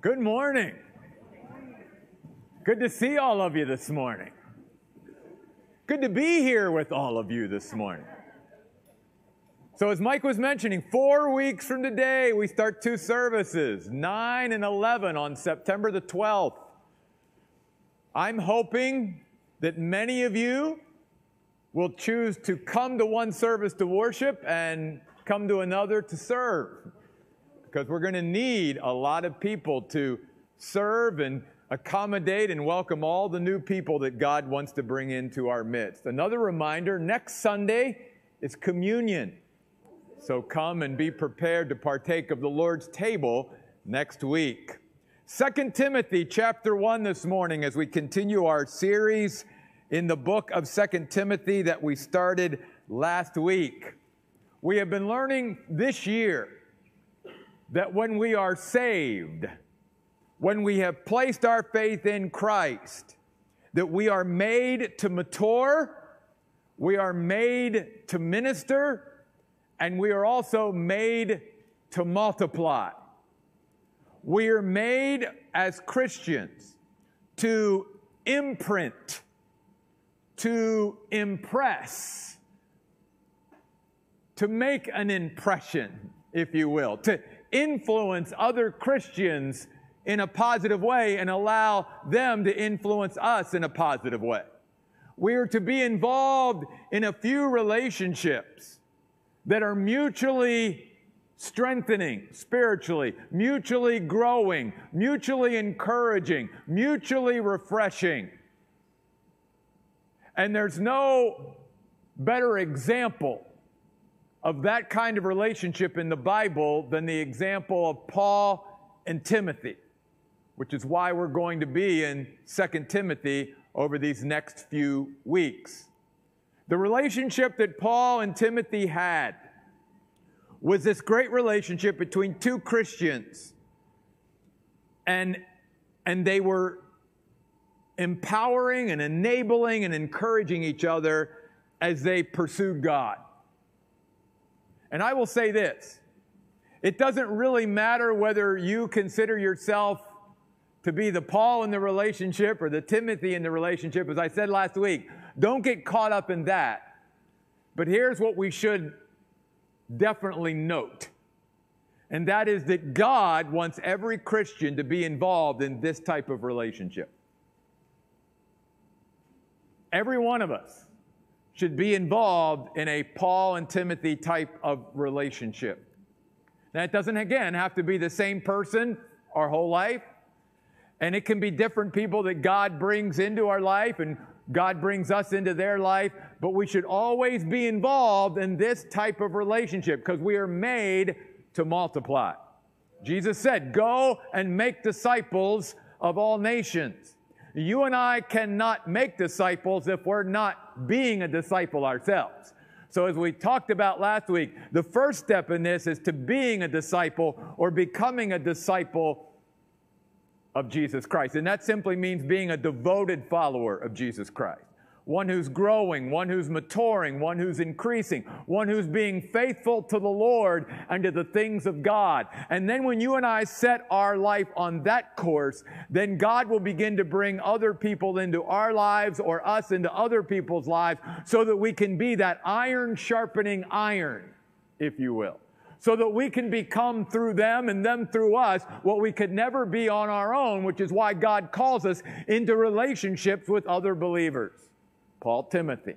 Good morning. Good to see all of you this morning. Good to be here with all of you this morning. So, as Mike was mentioning, four weeks from today, we start two services 9 and 11 on September the 12th. I'm hoping that many of you will choose to come to one service to worship and come to another to serve. Because we're going to need a lot of people to serve and accommodate and welcome all the new people that God wants to bring into our midst. Another reminder next Sunday is communion. So come and be prepared to partake of the Lord's table next week. 2 Timothy chapter 1 this morning as we continue our series in the book of Second Timothy that we started last week. We have been learning this year that when we are saved, when we have placed our faith in Christ, that we are made to mature, we are made to minister, and we are also made to multiply. We are made as Christians to imprint to impress, to make an impression, if you will, to influence other Christians in a positive way and allow them to influence us in a positive way. We are to be involved in a few relationships that are mutually strengthening spiritually, mutually growing, mutually encouraging, mutually refreshing. And there's no better example of that kind of relationship in the Bible than the example of Paul and Timothy, which is why we're going to be in 2 Timothy over these next few weeks. The relationship that Paul and Timothy had was this great relationship between two Christians. And, and they were empowering and enabling and encouraging each other as they pursued God. And I will say this it doesn't really matter whether you consider yourself to be the Paul in the relationship or the Timothy in the relationship, as I said last week. Don't get caught up in that. But here's what we should definitely note. And that is that God wants every Christian to be involved in this type of relationship. Every one of us should be involved in a Paul and Timothy type of relationship. Now, it doesn't, again, have to be the same person our whole life. And it can be different people that God brings into our life and God brings us into their life. But we should always be involved in this type of relationship because we are made to multiply. Jesus said, Go and make disciples of all nations. You and I cannot make disciples if we're not being a disciple ourselves. So, as we talked about last week, the first step in this is to being a disciple or becoming a disciple of Jesus Christ. And that simply means being a devoted follower of Jesus Christ one who's growing, one who's maturing, one who's increasing, one who's being faithful to the Lord and to the things of God. And then when you and I set our life on that course, then God will begin to bring other people into our lives or us into other people's lives so that we can be that iron sharpening iron, if you will. So that we can become through them and them through us what we could never be on our own, which is why God calls us into relationships with other believers. Paul Timothy.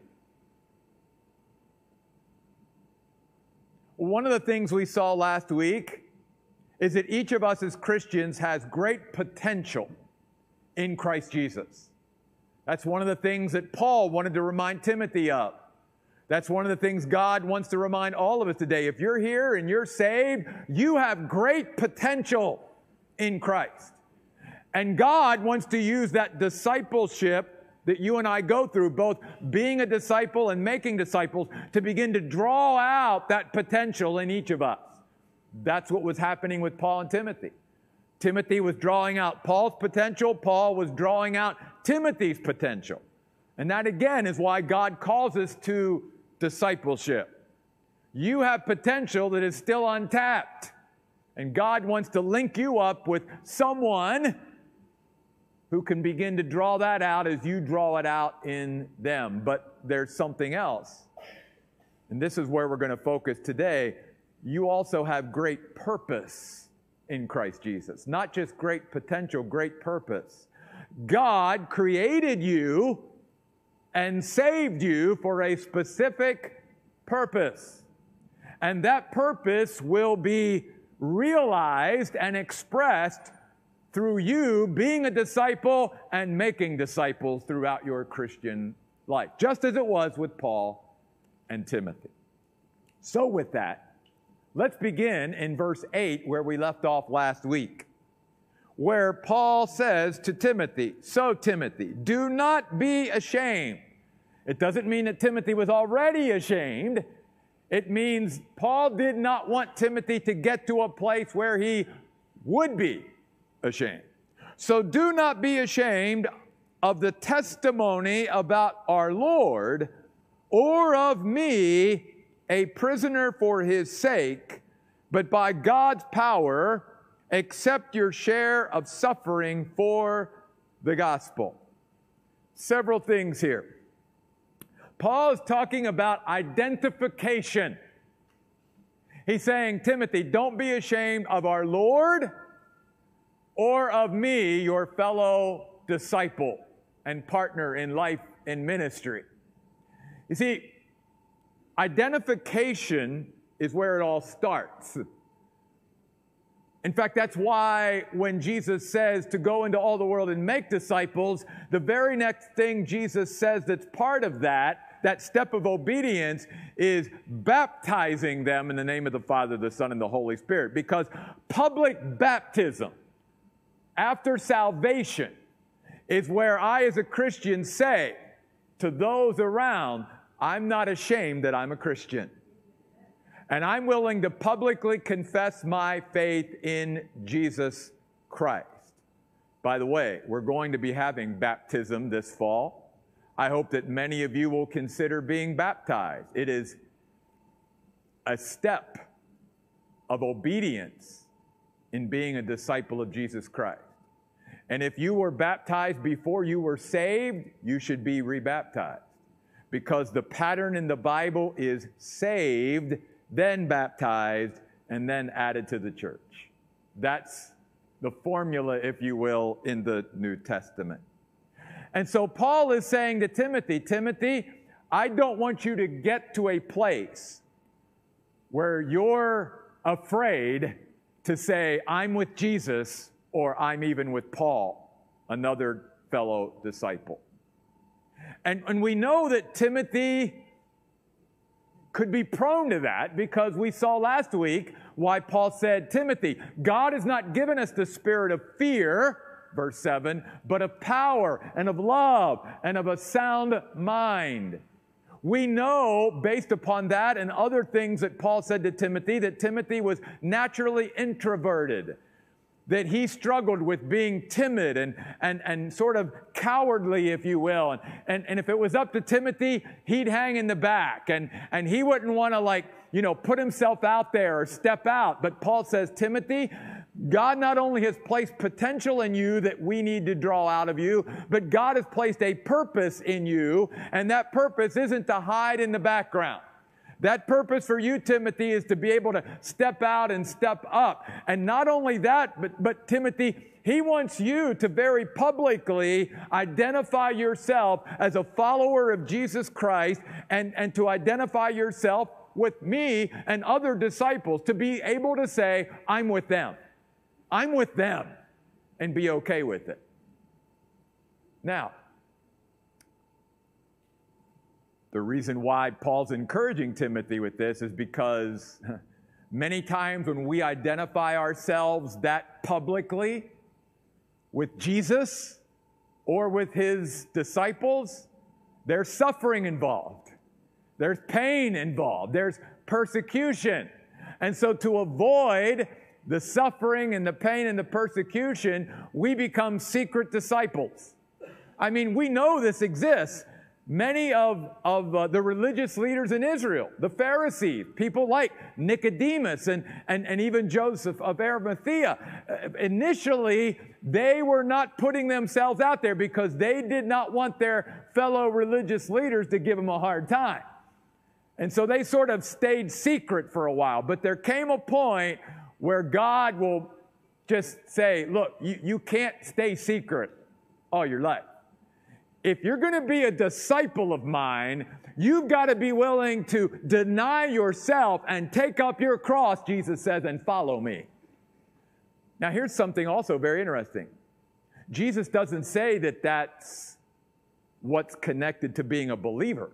One of the things we saw last week is that each of us as Christians has great potential in Christ Jesus. That's one of the things that Paul wanted to remind Timothy of. That's one of the things God wants to remind all of us today. If you're here and you're saved, you have great potential in Christ. And God wants to use that discipleship that you and I go through, both being a disciple and making disciples, to begin to draw out that potential in each of us. That's what was happening with Paul and Timothy. Timothy was drawing out Paul's potential, Paul was drawing out Timothy's potential. And that again is why God calls us to discipleship. You have potential that is still untapped. And God wants to link you up with someone who can begin to draw that out as you draw it out in them. But there's something else. And this is where we're going to focus today. You also have great purpose in Christ Jesus, not just great potential, great purpose. God created you and saved you for a specific purpose. And that purpose will be realized and expressed through you being a disciple and making disciples throughout your Christian life, just as it was with Paul and Timothy. So, with that, let's begin in verse 8 where we left off last week, where Paul says to Timothy, So, Timothy, do not be ashamed. It doesn't mean that Timothy was already ashamed. It means Paul did not want Timothy to get to a place where he would be ashamed. So do not be ashamed of the testimony about our Lord or of me, a prisoner for his sake, but by God's power, accept your share of suffering for the gospel. Several things here. Paul is talking about identification. He's saying, Timothy, don't be ashamed of our Lord or of me, your fellow disciple and partner in life and ministry. You see, identification is where it all starts. In fact, that's why when Jesus says to go into all the world and make disciples, the very next thing Jesus says that's part of that that step of obedience is baptizing them in the name of the Father, the Son, and the Holy Spirit. Because public baptism after salvation is where I, as a Christian, say to those around, I'm not ashamed that I'm a Christian. And I'm willing to publicly confess my faith in Jesus Christ. By the way, we're going to be having baptism this fall. I hope that many of you will consider being baptized. It is a step of obedience in being a disciple of Jesus Christ. And if you were baptized before you were saved, you should be rebaptized. Because the pattern in the Bible is saved, then baptized, and then added to the church. That's the formula, if you will, in the New Testament. And so Paul is saying to Timothy, Timothy, I don't want you to get to a place where you're afraid to say, I'm with Jesus or I'm even with Paul, another fellow disciple. And, and we know that Timothy could be prone to that because we saw last week why Paul said, Timothy, God has not given us the spirit of fear verse 7, but of power and of love and of a sound mind. We know, based upon that and other things that Paul said to Timothy, that Timothy was naturally introverted, that he struggled with being timid and, and, and sort of cowardly, if you will. And, and, and if it was up to Timothy, he'd hang in the back and, and he wouldn't want to, like, you know, put himself out there or step out. But Paul says, Timothy, God not only has placed potential in you that we need to draw out of you, but God has placed a purpose in you, and that purpose isn't to hide in the background. That purpose for you, Timothy, is to be able to step out and step up. And not only that, but, but Timothy, he wants you to very publicly identify yourself as a follower of Jesus Christ and, and to identify yourself with me and other disciples, to be able to say, I'm with them. I'm with them and be okay with it. Now, the reason why Paul's encouraging Timothy with this is because many times when we identify ourselves that publicly with Jesus or with his disciples, there's suffering involved, there's pain involved, there's persecution. And so, to avoid the suffering and the pain and the persecution, we become secret disciples. I mean, we know this exists, many of, of uh, the religious leaders in Israel, the Pharisees, people like Nicodemus and, and, and even Joseph of Arimathea, uh, initially they were not putting themselves out there because they did not want their fellow religious leaders to give them a hard time. And so they sort of stayed secret for a while. But there came a point where God will just say, look, you, you can't stay secret all your life if you're going to be a disciple of mine, you've got to be willing to deny yourself and take up your cross, Jesus says, and follow me. Now, here's something also very interesting. Jesus doesn't say that that's what's connected to being a believer.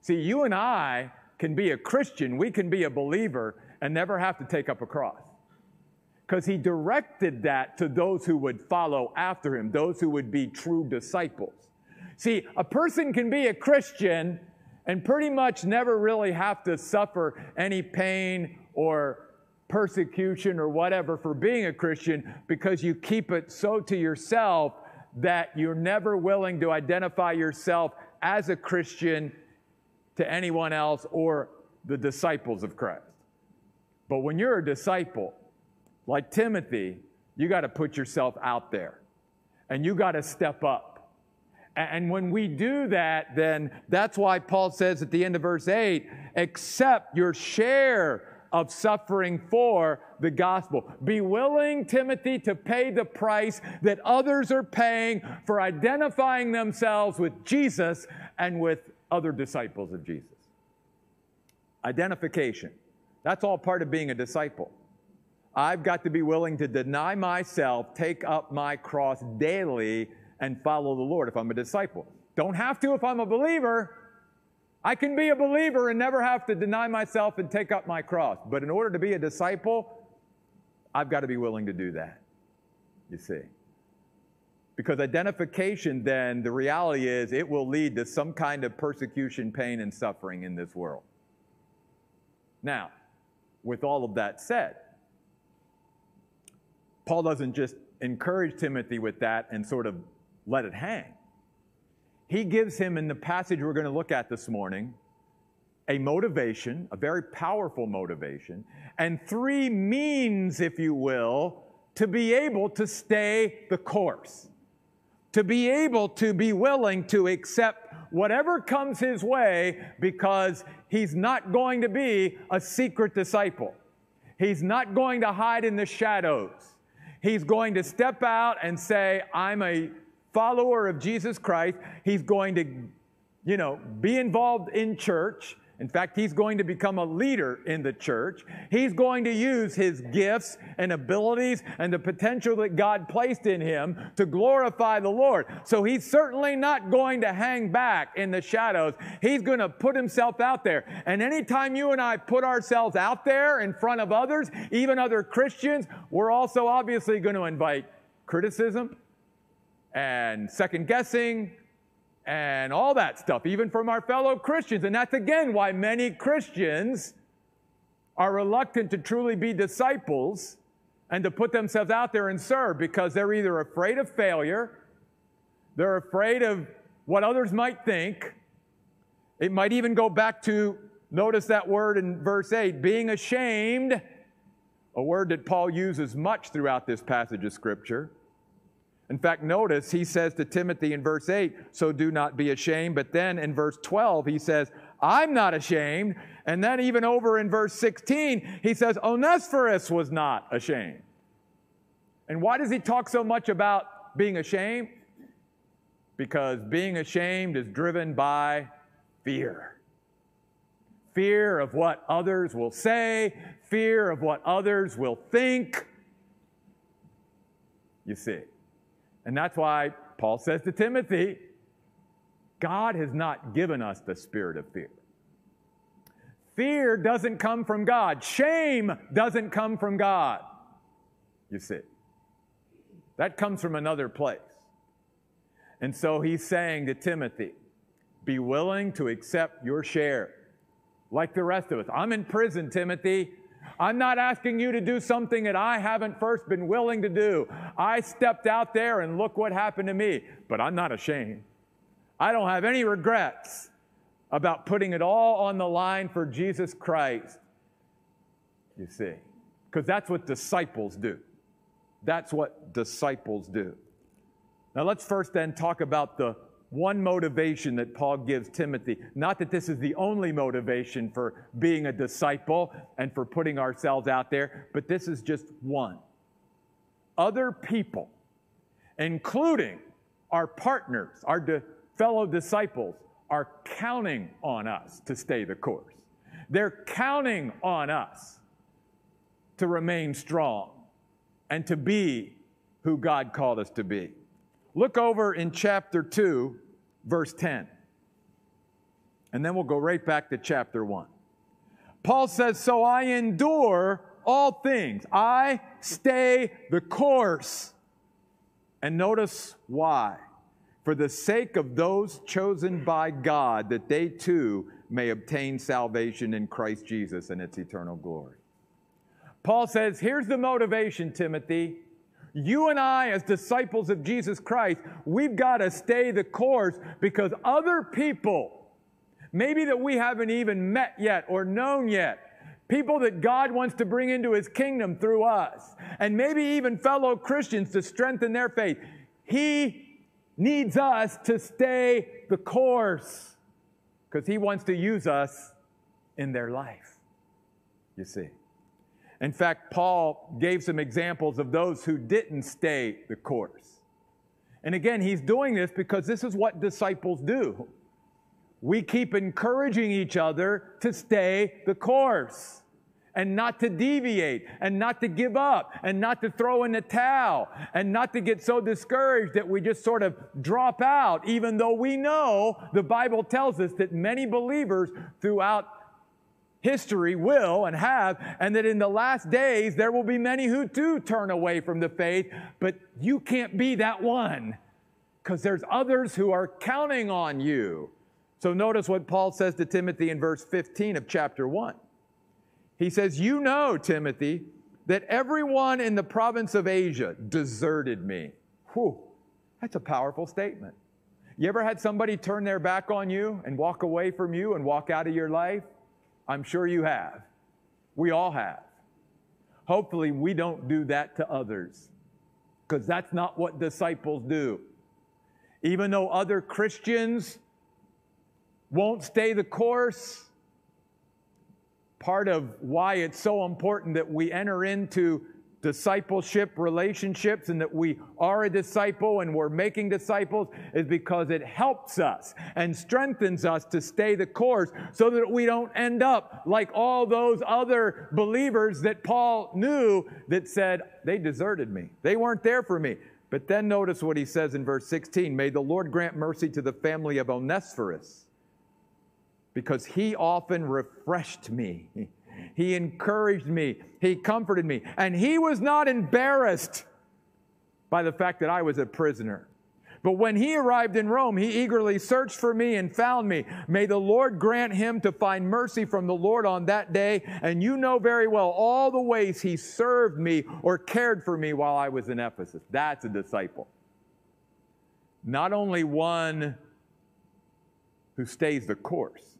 See, you and I can be a Christian, we can be a believer, and never have to take up a cross. Because he directed that to those who would follow after him, those who would be true disciples. See, a person can be a Christian and pretty much never really have to suffer any pain or persecution or whatever for being a Christian because you keep it so to yourself that you're never willing to identify yourself as a Christian to anyone else or the disciples of Christ. But when you're a disciple, like Timothy, you got to put yourself out there and you got to step up and when we do that, then that's why Paul says at the end of verse 8, accept your share of suffering for the gospel. Be willing, Timothy, to pay the price that others are paying for identifying themselves with Jesus and with other disciples of Jesus. Identification. That's all part of being a disciple. I've got to be willing to deny myself, take up my cross daily, and follow the Lord if I'm a disciple. Don't have to if I'm a believer. I can be a believer and never have to deny myself and take up my cross. But in order to be a disciple, I've got to be willing to do that. You see. Because identification, then, the reality is it will lead to some kind of persecution, pain, and suffering in this world. Now, with all of that said, Paul doesn't just encourage Timothy with that and sort of let it hang. He gives him, in the passage we're going to look at this morning, a motivation, a very powerful motivation, and three means, if you will, to be able to stay the course, to be able to be willing to accept whatever comes his way because he's not going to be a secret disciple. He's not going to hide in the shadows. He's going to step out and say, I'm a follower of Jesus Christ. He's going to, you know, be involved in church. In fact, he's going to become a leader in the church. He's going to use his gifts and abilities and the potential that God placed in him to glorify the Lord. So he's certainly not going to hang back in the shadows. He's going to put himself out there. And anytime you and I put ourselves out there in front of others, even other Christians, we're also obviously going to invite criticism, and second guessing and all that stuff, even from our fellow Christians. And that's again why many Christians are reluctant to truly be disciples and to put themselves out there and serve because they're either afraid of failure, they're afraid of what others might think. It might even go back to, notice that word in verse 8, being ashamed, a word that Paul uses much throughout this passage of Scripture. In fact, notice he says to Timothy in verse 8, So do not be ashamed. But then in verse 12, he says, I'm not ashamed. And then even over in verse 16, he says, Onesiphorus was not ashamed. And why does he talk so much about being ashamed? Because being ashamed is driven by fear fear of what others will say, fear of what others will think. You see. And that's why Paul says to Timothy, God has not given us the spirit of fear. Fear doesn't come from God. Shame doesn't come from God. You see, that comes from another place. And so he's saying to Timothy, be willing to accept your share like the rest of us. I'm in prison, Timothy. I'm not asking you to do something that I haven't first been willing to do. I stepped out there and look what happened to me, but I'm not ashamed. I don't have any regrets about putting it all on the line for Jesus Christ. You see, because that's what disciples do. That's what disciples do. Now, let's first then talk about the one motivation that Paul gives Timothy. Not that this is the only motivation for being a disciple and for putting ourselves out there, but this is just one. Other people, including our partners, our di- fellow disciples, are counting on us to stay the course. They're counting on us to remain strong and to be who God called us to be. Look over in chapter 2, verse 10. And then we'll go right back to chapter 1. Paul says, So I endure all things, I stay the course. And notice why. For the sake of those chosen by God, that they too may obtain salvation in Christ Jesus and its eternal glory. Paul says, Here's the motivation, Timothy. You and I, as disciples of Jesus Christ, we've got to stay the course because other people, maybe that we haven't even met yet or known yet, people that God wants to bring into his kingdom through us, and maybe even fellow Christians to strengthen their faith, he needs us to stay the course because he wants to use us in their life. You see. In fact, Paul gave some examples of those who didn't stay the course. And again, he's doing this because this is what disciples do. We keep encouraging each other to stay the course and not to deviate and not to give up and not to throw in the towel and not to get so discouraged that we just sort of drop out, even though we know the Bible tells us that many believers throughout history will and have, and that in the last days there will be many who do turn away from the faith, but you can't be that one because there's others who are counting on you. So notice what Paul says to Timothy in verse 15 of chapter 1. He says, You know, Timothy, that everyone in the province of Asia deserted me. Whew, that's a powerful statement. You ever had somebody turn their back on you and walk away from you and walk out of your life? I'm sure you have. We all have. Hopefully, we don't do that to others because that's not what disciples do. Even though other Christians won't stay the course, part of why it's so important that we enter into discipleship relationships and that we are a disciple and we're making disciples is because it helps us and strengthens us to stay the course so that we don't end up like all those other believers that Paul knew that said, they deserted me. They weren't there for me. But then notice what he says in verse 16 May the Lord grant mercy to the family of Onesiphorus because he often refreshed me. He encouraged me. He comforted me. And he was not embarrassed by the fact that I was a prisoner. But when he arrived in Rome, he eagerly searched for me and found me. May the Lord grant him to find mercy from the Lord on that day. And you know very well all the ways he served me or cared for me while I was in Ephesus. That's a disciple. Not only one who stays the course,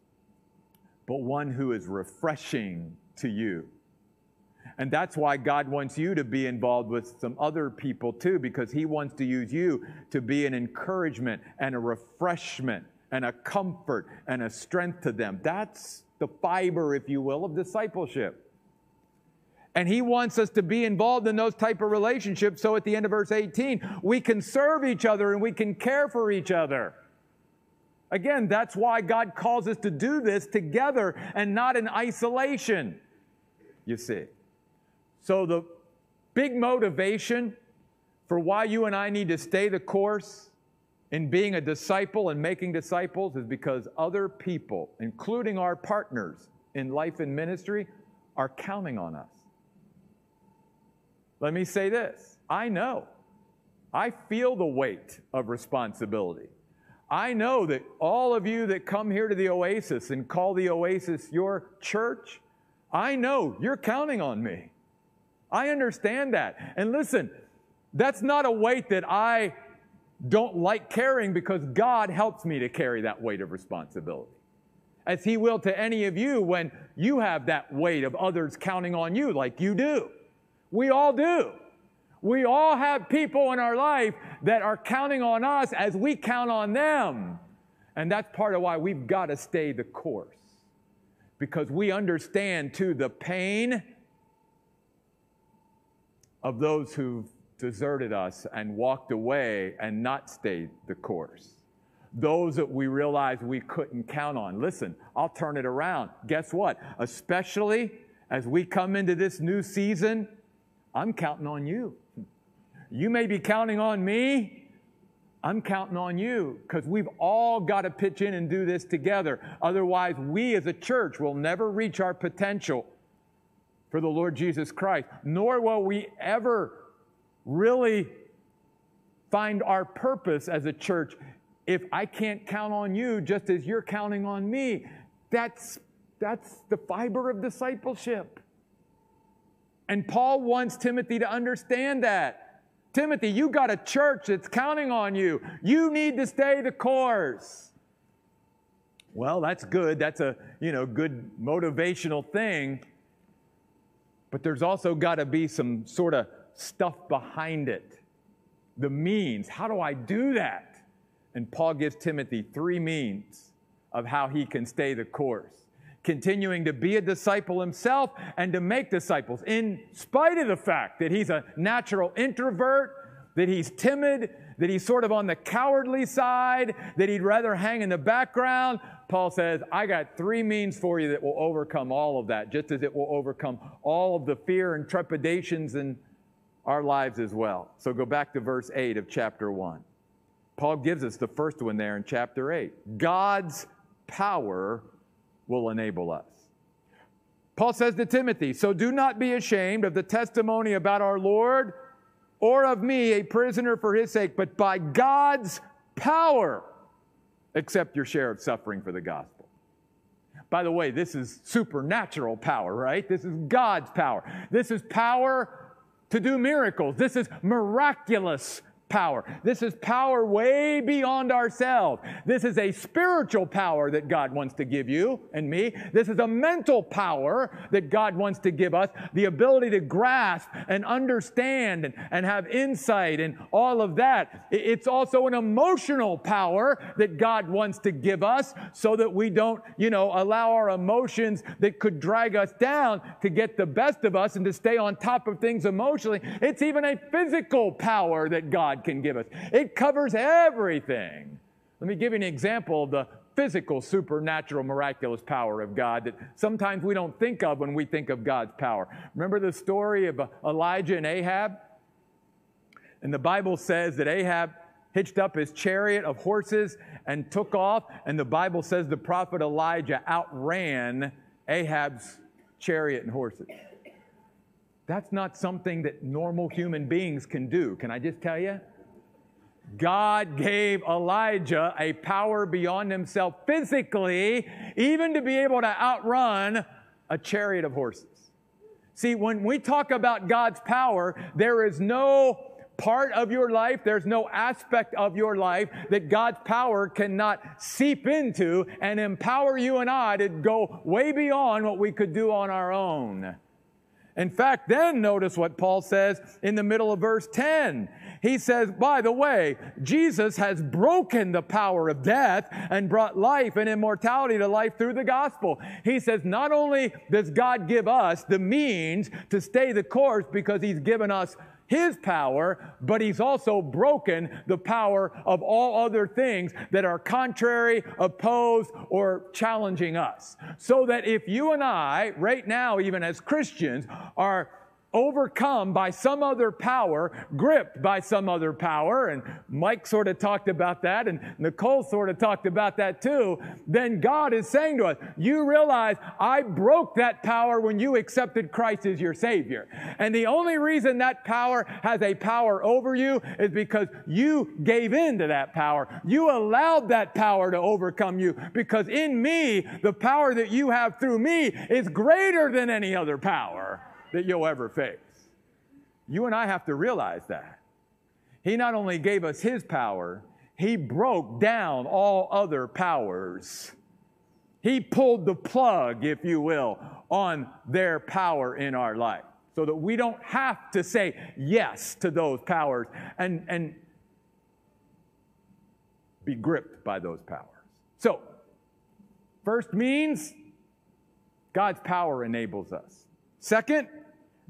but one who is refreshing to you. And that's why God wants you to be involved with some other people too, because He wants to use you to be an encouragement and a refreshment and a comfort and a strength to them. That's the fiber, if you will, of discipleship. And he wants us to be involved in those type of relationships so at the end of verse 18 we can serve each other and we can care for each other. Again, that's why God calls us to do this together and not in isolation, you see. So, the big motivation for why you and I need to stay the course in being a disciple and making disciples is because other people, including our partners in life and ministry, are counting on us. Let me say this I know, I feel the weight of responsibility. I know that all of you that come here to the Oasis and call the Oasis your church, I know you're counting on me. I understand that. And listen, that's not a weight that I don't like carrying because God helps me to carry that weight of responsibility. As He will to any of you when you have that weight of others counting on you, like you do. We all do. We all have people in our life that are counting on us as we count on them. And that's part of why we've got to stay the course. Because we understand too the pain of those who've deserted us and walked away and not stayed the course. Those that we realized we couldn't count on. Listen, I'll turn it around. Guess what? Especially as we come into this new season, I'm counting on you. You may be counting on me. I'm counting on you because we've all got to pitch in and do this together. Otherwise, we as a church will never reach our potential for the Lord Jesus Christ, nor will we ever really find our purpose as a church if I can't count on you just as you're counting on me. That's, that's the fiber of discipleship. And Paul wants Timothy to understand that. Timothy, you got a church that's counting on you. You need to stay the course. Well, that's good. That's a, you know, good motivational thing. But there's also got to be some sort of stuff behind it. The means. How do I do that? And Paul gives Timothy three means of how he can stay the course. Continuing to be a disciple himself and to make disciples, in spite of the fact that he's a natural introvert, that he's timid, that he's sort of on the cowardly side, that he'd rather hang in the background. Paul says, I got three means for you that will overcome all of that, just as it will overcome all of the fear and trepidations in our lives as well. So go back to verse 8 of chapter 1. Paul gives us the first one there in chapter 8. God's power will enable us. Paul says to Timothy, So do not be ashamed of the testimony about our Lord or of me, a prisoner for his sake, but by God's power, accept your share of suffering for the gospel. By the way, this is supernatural power, right? This is God's power. This is power to do miracles. This is miraculous power. This is power way beyond ourselves. This is a spiritual power that God wants to give you and me. This is a mental power that God wants to give us the ability to grasp and understand and, and have insight and all of that. It's also an emotional power that God wants to give us so that we don't, you know, allow our emotions that could drag us down to get the best of us and to stay on top of things emotionally. It's even a physical power that Can give us. It covers everything. Let me give you an example of the physical, supernatural, miraculous power of God that sometimes we don't think of when we think of God's power. Remember the story of uh, Elijah and Ahab? And the Bible says that Ahab hitched up his chariot of horses and took off. And the Bible says the prophet Elijah outran Ahab's chariot and horses. That's not something that normal human beings can do. Can I just tell you? God gave Elijah a power beyond himself physically, even to be able to outrun a chariot of horses. See, when we talk about God's power, there is no part of your life, there's no aspect of your life that God's power cannot seep into and empower you and I to go way beyond what we could do on our own. In fact, then notice what Paul says in the middle of verse 10. He says, by the way, Jesus has broken the power of death and brought life and immortality to life through the gospel. He says, not only does God give us the means to stay the course because he's given us his power, but he's also broken the power of all other things that are contrary, opposed, or challenging us. So that if you and I, right now, even as Christians, are overcome by some other power, gripped by some other power, and Mike sort of talked about that, and Nicole sort of talked about that too, then God is saying to us, You realize I broke that power when you accepted Christ as your Savior. And the only reason that power has a power over you is because you gave in to that power. You allowed that power to overcome you because in me, the power that you have through me is greater than any other power that you'll ever face. You and I have to realize that. He not only gave us His power, He broke down all other powers. He pulled the plug, if you will, on their power in our life so that we don't have to say yes to those powers and, and be gripped by those powers. So, first means God's power enables us. Second,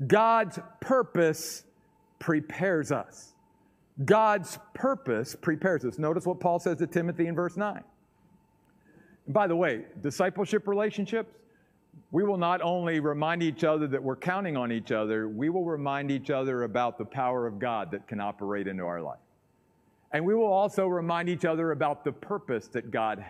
God's purpose prepares us. God's purpose prepares us. Notice what Paul says to Timothy in verse 9. And by the way, discipleship relationships, we will not only remind each other that we're counting on each other, we will remind each other about the power of God that can operate into our life. And we will also remind each other about the purpose that God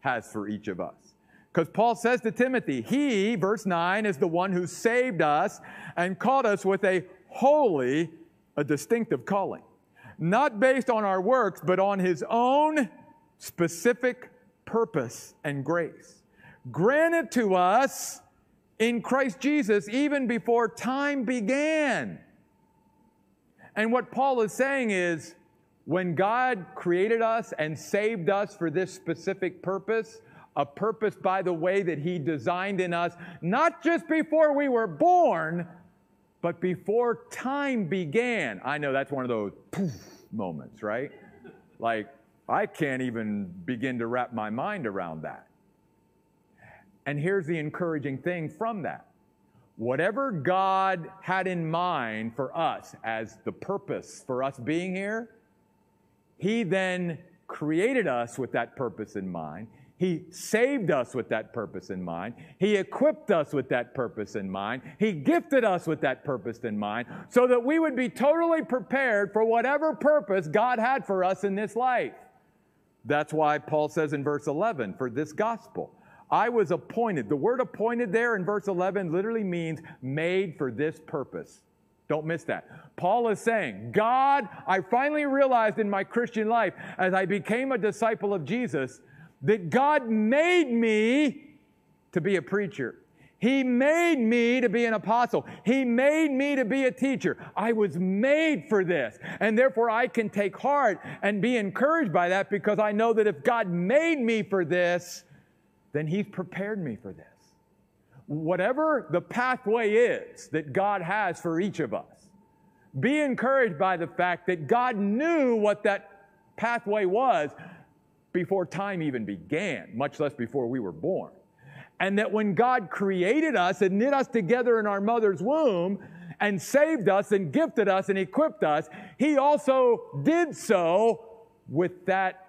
has for each of us. Because Paul says to Timothy, He, verse 9, is the one who saved us and called us with a holy, a distinctive calling. Not based on our works, but on His own specific purpose and grace. Granted to us in Christ Jesus even before time began. And what Paul is saying is, when God created us and saved us for this specific purpose, a purpose by the way that He designed in us, not just before we were born, but before time began. I know that's one of those poof moments, right? Like, I can't even begin to wrap my mind around that. And here's the encouraging thing from that whatever God had in mind for us as the purpose for us being here, He then created us with that purpose in mind. He saved us with that purpose in mind. He equipped us with that purpose in mind. He gifted us with that purpose in mind so that we would be totally prepared for whatever purpose God had for us in this life. That's why Paul says in verse 11, for this gospel, I was appointed. The word appointed there in verse 11 literally means made for this purpose. Don't miss that. Paul is saying, God, I finally realized in my Christian life as I became a disciple of Jesus that God made me to be a preacher. He made me to be an apostle. He made me to be a teacher. I was made for this. And therefore, I can take heart and be encouraged by that because I know that if God made me for this, then He's prepared me for this. Whatever the pathway is that God has for each of us, be encouraged by the fact that God knew what that pathway was before time even began, much less before we were born. And that when God created us and knit us together in our mother's womb and saved us and gifted us and equipped us, He also did so with that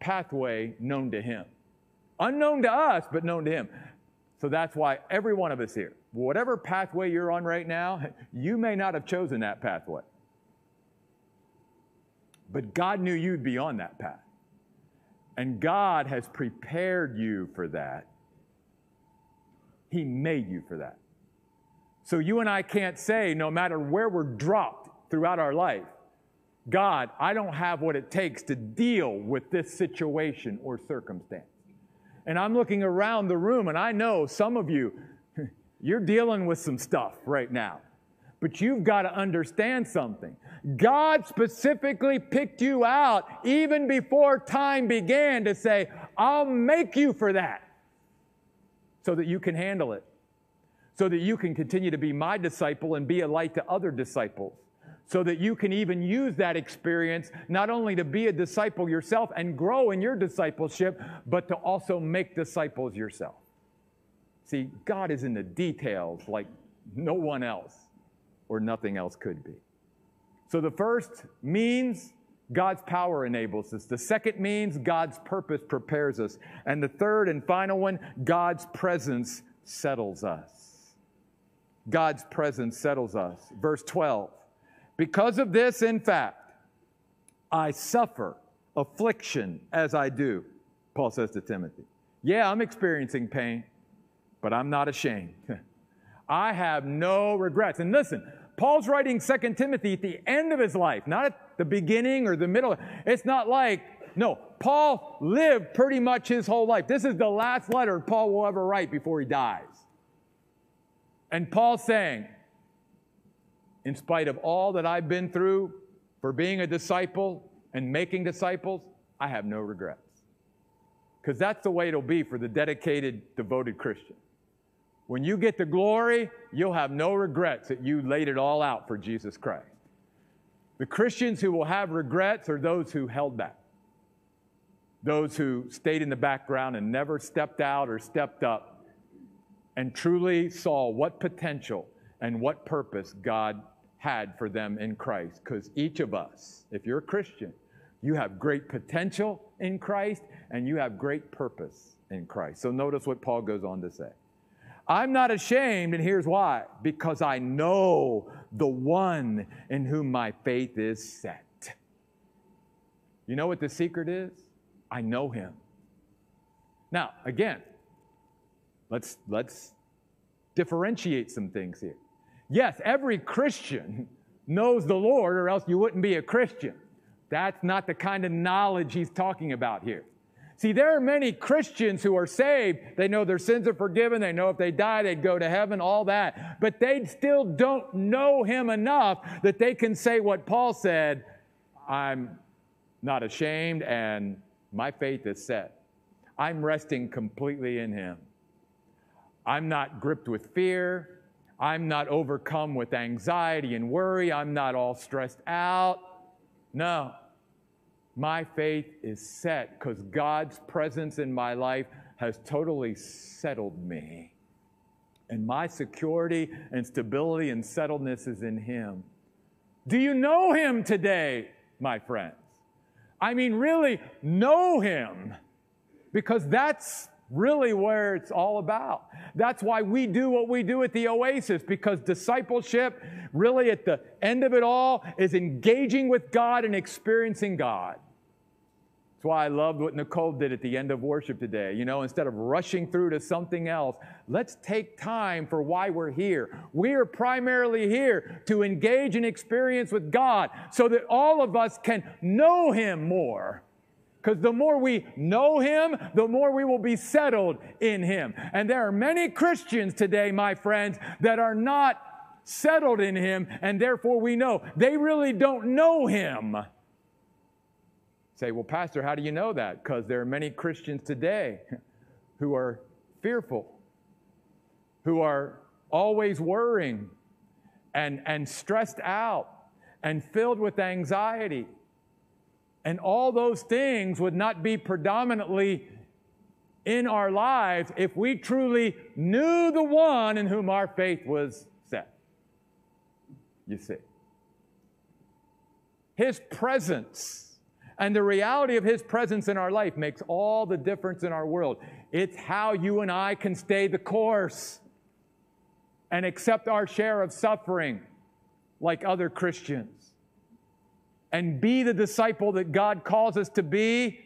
pathway known to Him. Unknown to us, but known to Him. So that's why every one of us here, whatever pathway you're on right now, you may not have chosen that pathway. But God knew you'd be on that path. And God has prepared you for that. He made you for that. So you and I can't say, no matter where we're dropped throughout our life, God, I don't have what it takes to deal with this situation or circumstance. And I'm looking around the room and I know some of you, you're dealing with some stuff right now. But you've got to understand something. God specifically picked you out even before time began to say, I'll make you for that so that you can handle it, so that you can continue to be my disciple and be a light to other disciples, so that you can even use that experience not only to be a disciple yourself and grow in your discipleship, but to also make disciples yourself. See, God is in the details like no one else or nothing else could be. So the first means God's power enables us. The second means God's purpose prepares us. And the third and final one, God's presence settles us. God's presence settles us. Verse 12. Because of this, in fact, I suffer affliction as I do, Paul says to Timothy. Yeah, I'm experiencing pain, but I'm not ashamed. I have no regrets. And listen, Paul's writing Second Timothy at the end of his life, not at the beginning or the middle. It's not like, no, Paul lived pretty much his whole life. This is the last letter Paul will ever write before he dies. And Paul's saying, in spite of all that I've been through for being a disciple and making disciples, I have no regrets. Because that's the way it'll be for the dedicated, devoted Christian. When you get the glory, you'll have no regrets that you laid it all out for Jesus Christ. The Christians who will have regrets are those who held back, those who stayed in the background and never stepped out or stepped up and truly saw what potential and what purpose God had for them in Christ. Because each of us, if you're a Christian, you have great potential in Christ and you have great purpose in Christ. So notice what Paul goes on to say. I'm not ashamed, and here's why because I know the one in whom my faith is set. You know what the secret is? I know him. Now, again, let's, let's differentiate some things here. Yes, every Christian knows the Lord, or else you wouldn't be a Christian. That's not the kind of knowledge he's talking about here. See, there are many Christians who are saved. They know their sins are forgiven. They know if they die, they'd go to heaven, all that. But they still don't know him enough that they can say what Paul said I'm not ashamed and my faith is set. I'm resting completely in him. I'm not gripped with fear. I'm not overcome with anxiety and worry. I'm not all stressed out. No, my faith is set because God's presence in my life has totally settled me. And my security and stability and settledness is in Him. Do you know Him today, my friends? I mean, really know Him because that's really where it's all about. That's why we do what we do at the Oasis, because discipleship, really at the end of it all, is engaging with God and experiencing God. That's why I loved what Nicole did at the end of worship today. You know, instead of rushing through to something else, let's take time for why we're here. We are primarily here to engage and experience with God so that all of us can know Him more. Because the more we know Him, the more we will be settled in Him. And there are many Christians today, my friends, that are not settled in Him, and therefore we know they really don't know Him. Say, well, Pastor, how do you know that? Because there are many Christians today who are fearful, who are always worrying and, and stressed out and filled with anxiety. And all those things would not be predominantly in our lives if we truly knew the one in whom our faith was set. You see. His presence and the reality of His presence in our life makes all the difference in our world. It's how you and I can stay the course and accept our share of suffering like other Christians and be the disciple that God calls us to be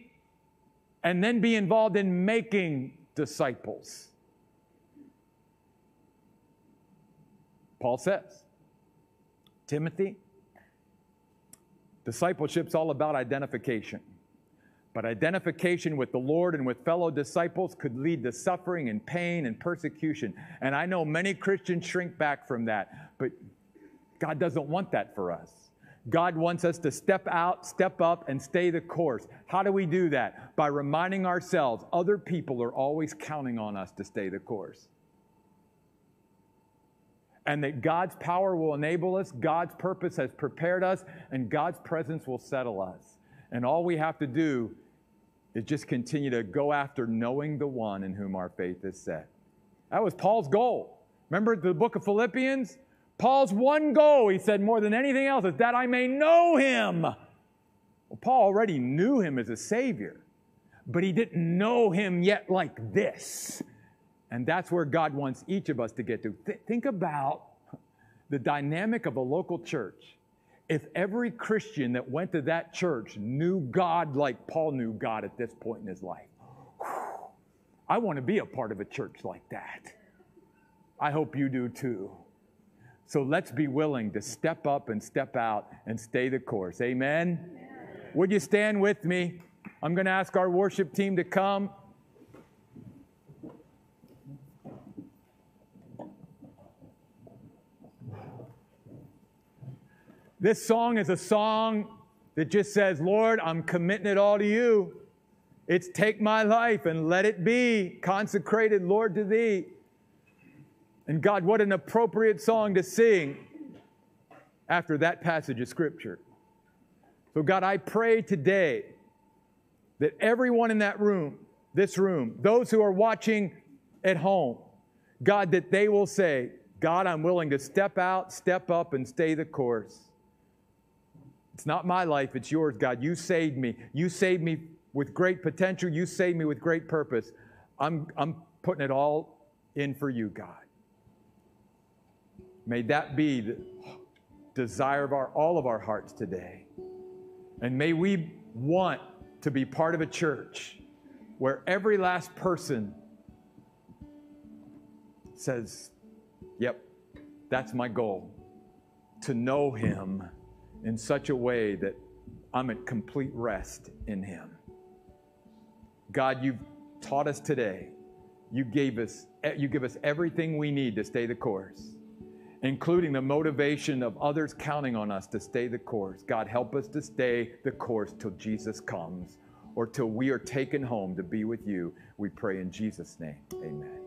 and then be involved in making disciples. Paul says, Timothy, Discipleship's all about identification. But identification with the Lord and with fellow disciples could lead to suffering and pain and persecution. And I know many Christians shrink back from that, but God doesn't want that for us. God wants us to step out, step up, and stay the course. How do we do that? By reminding ourselves other people are always counting on us to stay the course and that God's power will enable us, God's purpose has prepared us, and God's presence will settle us. And all we have to do is just continue to go after knowing the one in whom our faith is set. That was Paul's goal. Remember the book of Philippians? Paul's one goal, he said, more than anything else, is that I may know him. Well, Paul already knew him as a Savior, but he didn't know him yet like this. And that's where God wants each of us to get to. Th- think about the dynamic of a local church. If every Christian that went to that church knew God like Paul knew God at this point in his life, whew, I want to be a part of a church like that. I hope you do too. So let's be willing to step up and step out and stay the course. Amen? Amen. Would you stand with me? I'm going to ask our worship team to come. This song is a song that just says, Lord, I'm committing it all to you. It's take my life and let it be consecrated, Lord, to thee. And God, what an appropriate song to sing after that passage of Scripture. So, God, I pray today that everyone in that room, this room, those who are watching at home, God, that they will say, God, I'm willing to step out, step up, and stay the course. It's not my life, it's yours, God. You saved me. You saved me with great potential. You saved me with great purpose. I'm, I'm putting it all in for you, God. May that be the desire of our, all of our hearts today. And may we want to be part of a church where every last person says, Yep, that's my goal to know Him in such a way that I'm at complete rest in Him. God, you've taught us today. You gave us, you give us everything we need to stay the course, including the motivation of others counting on us to stay the course. God, help us to stay the course till Jesus comes or till we are taken home to be with you. We pray in Jesus' name. Amen.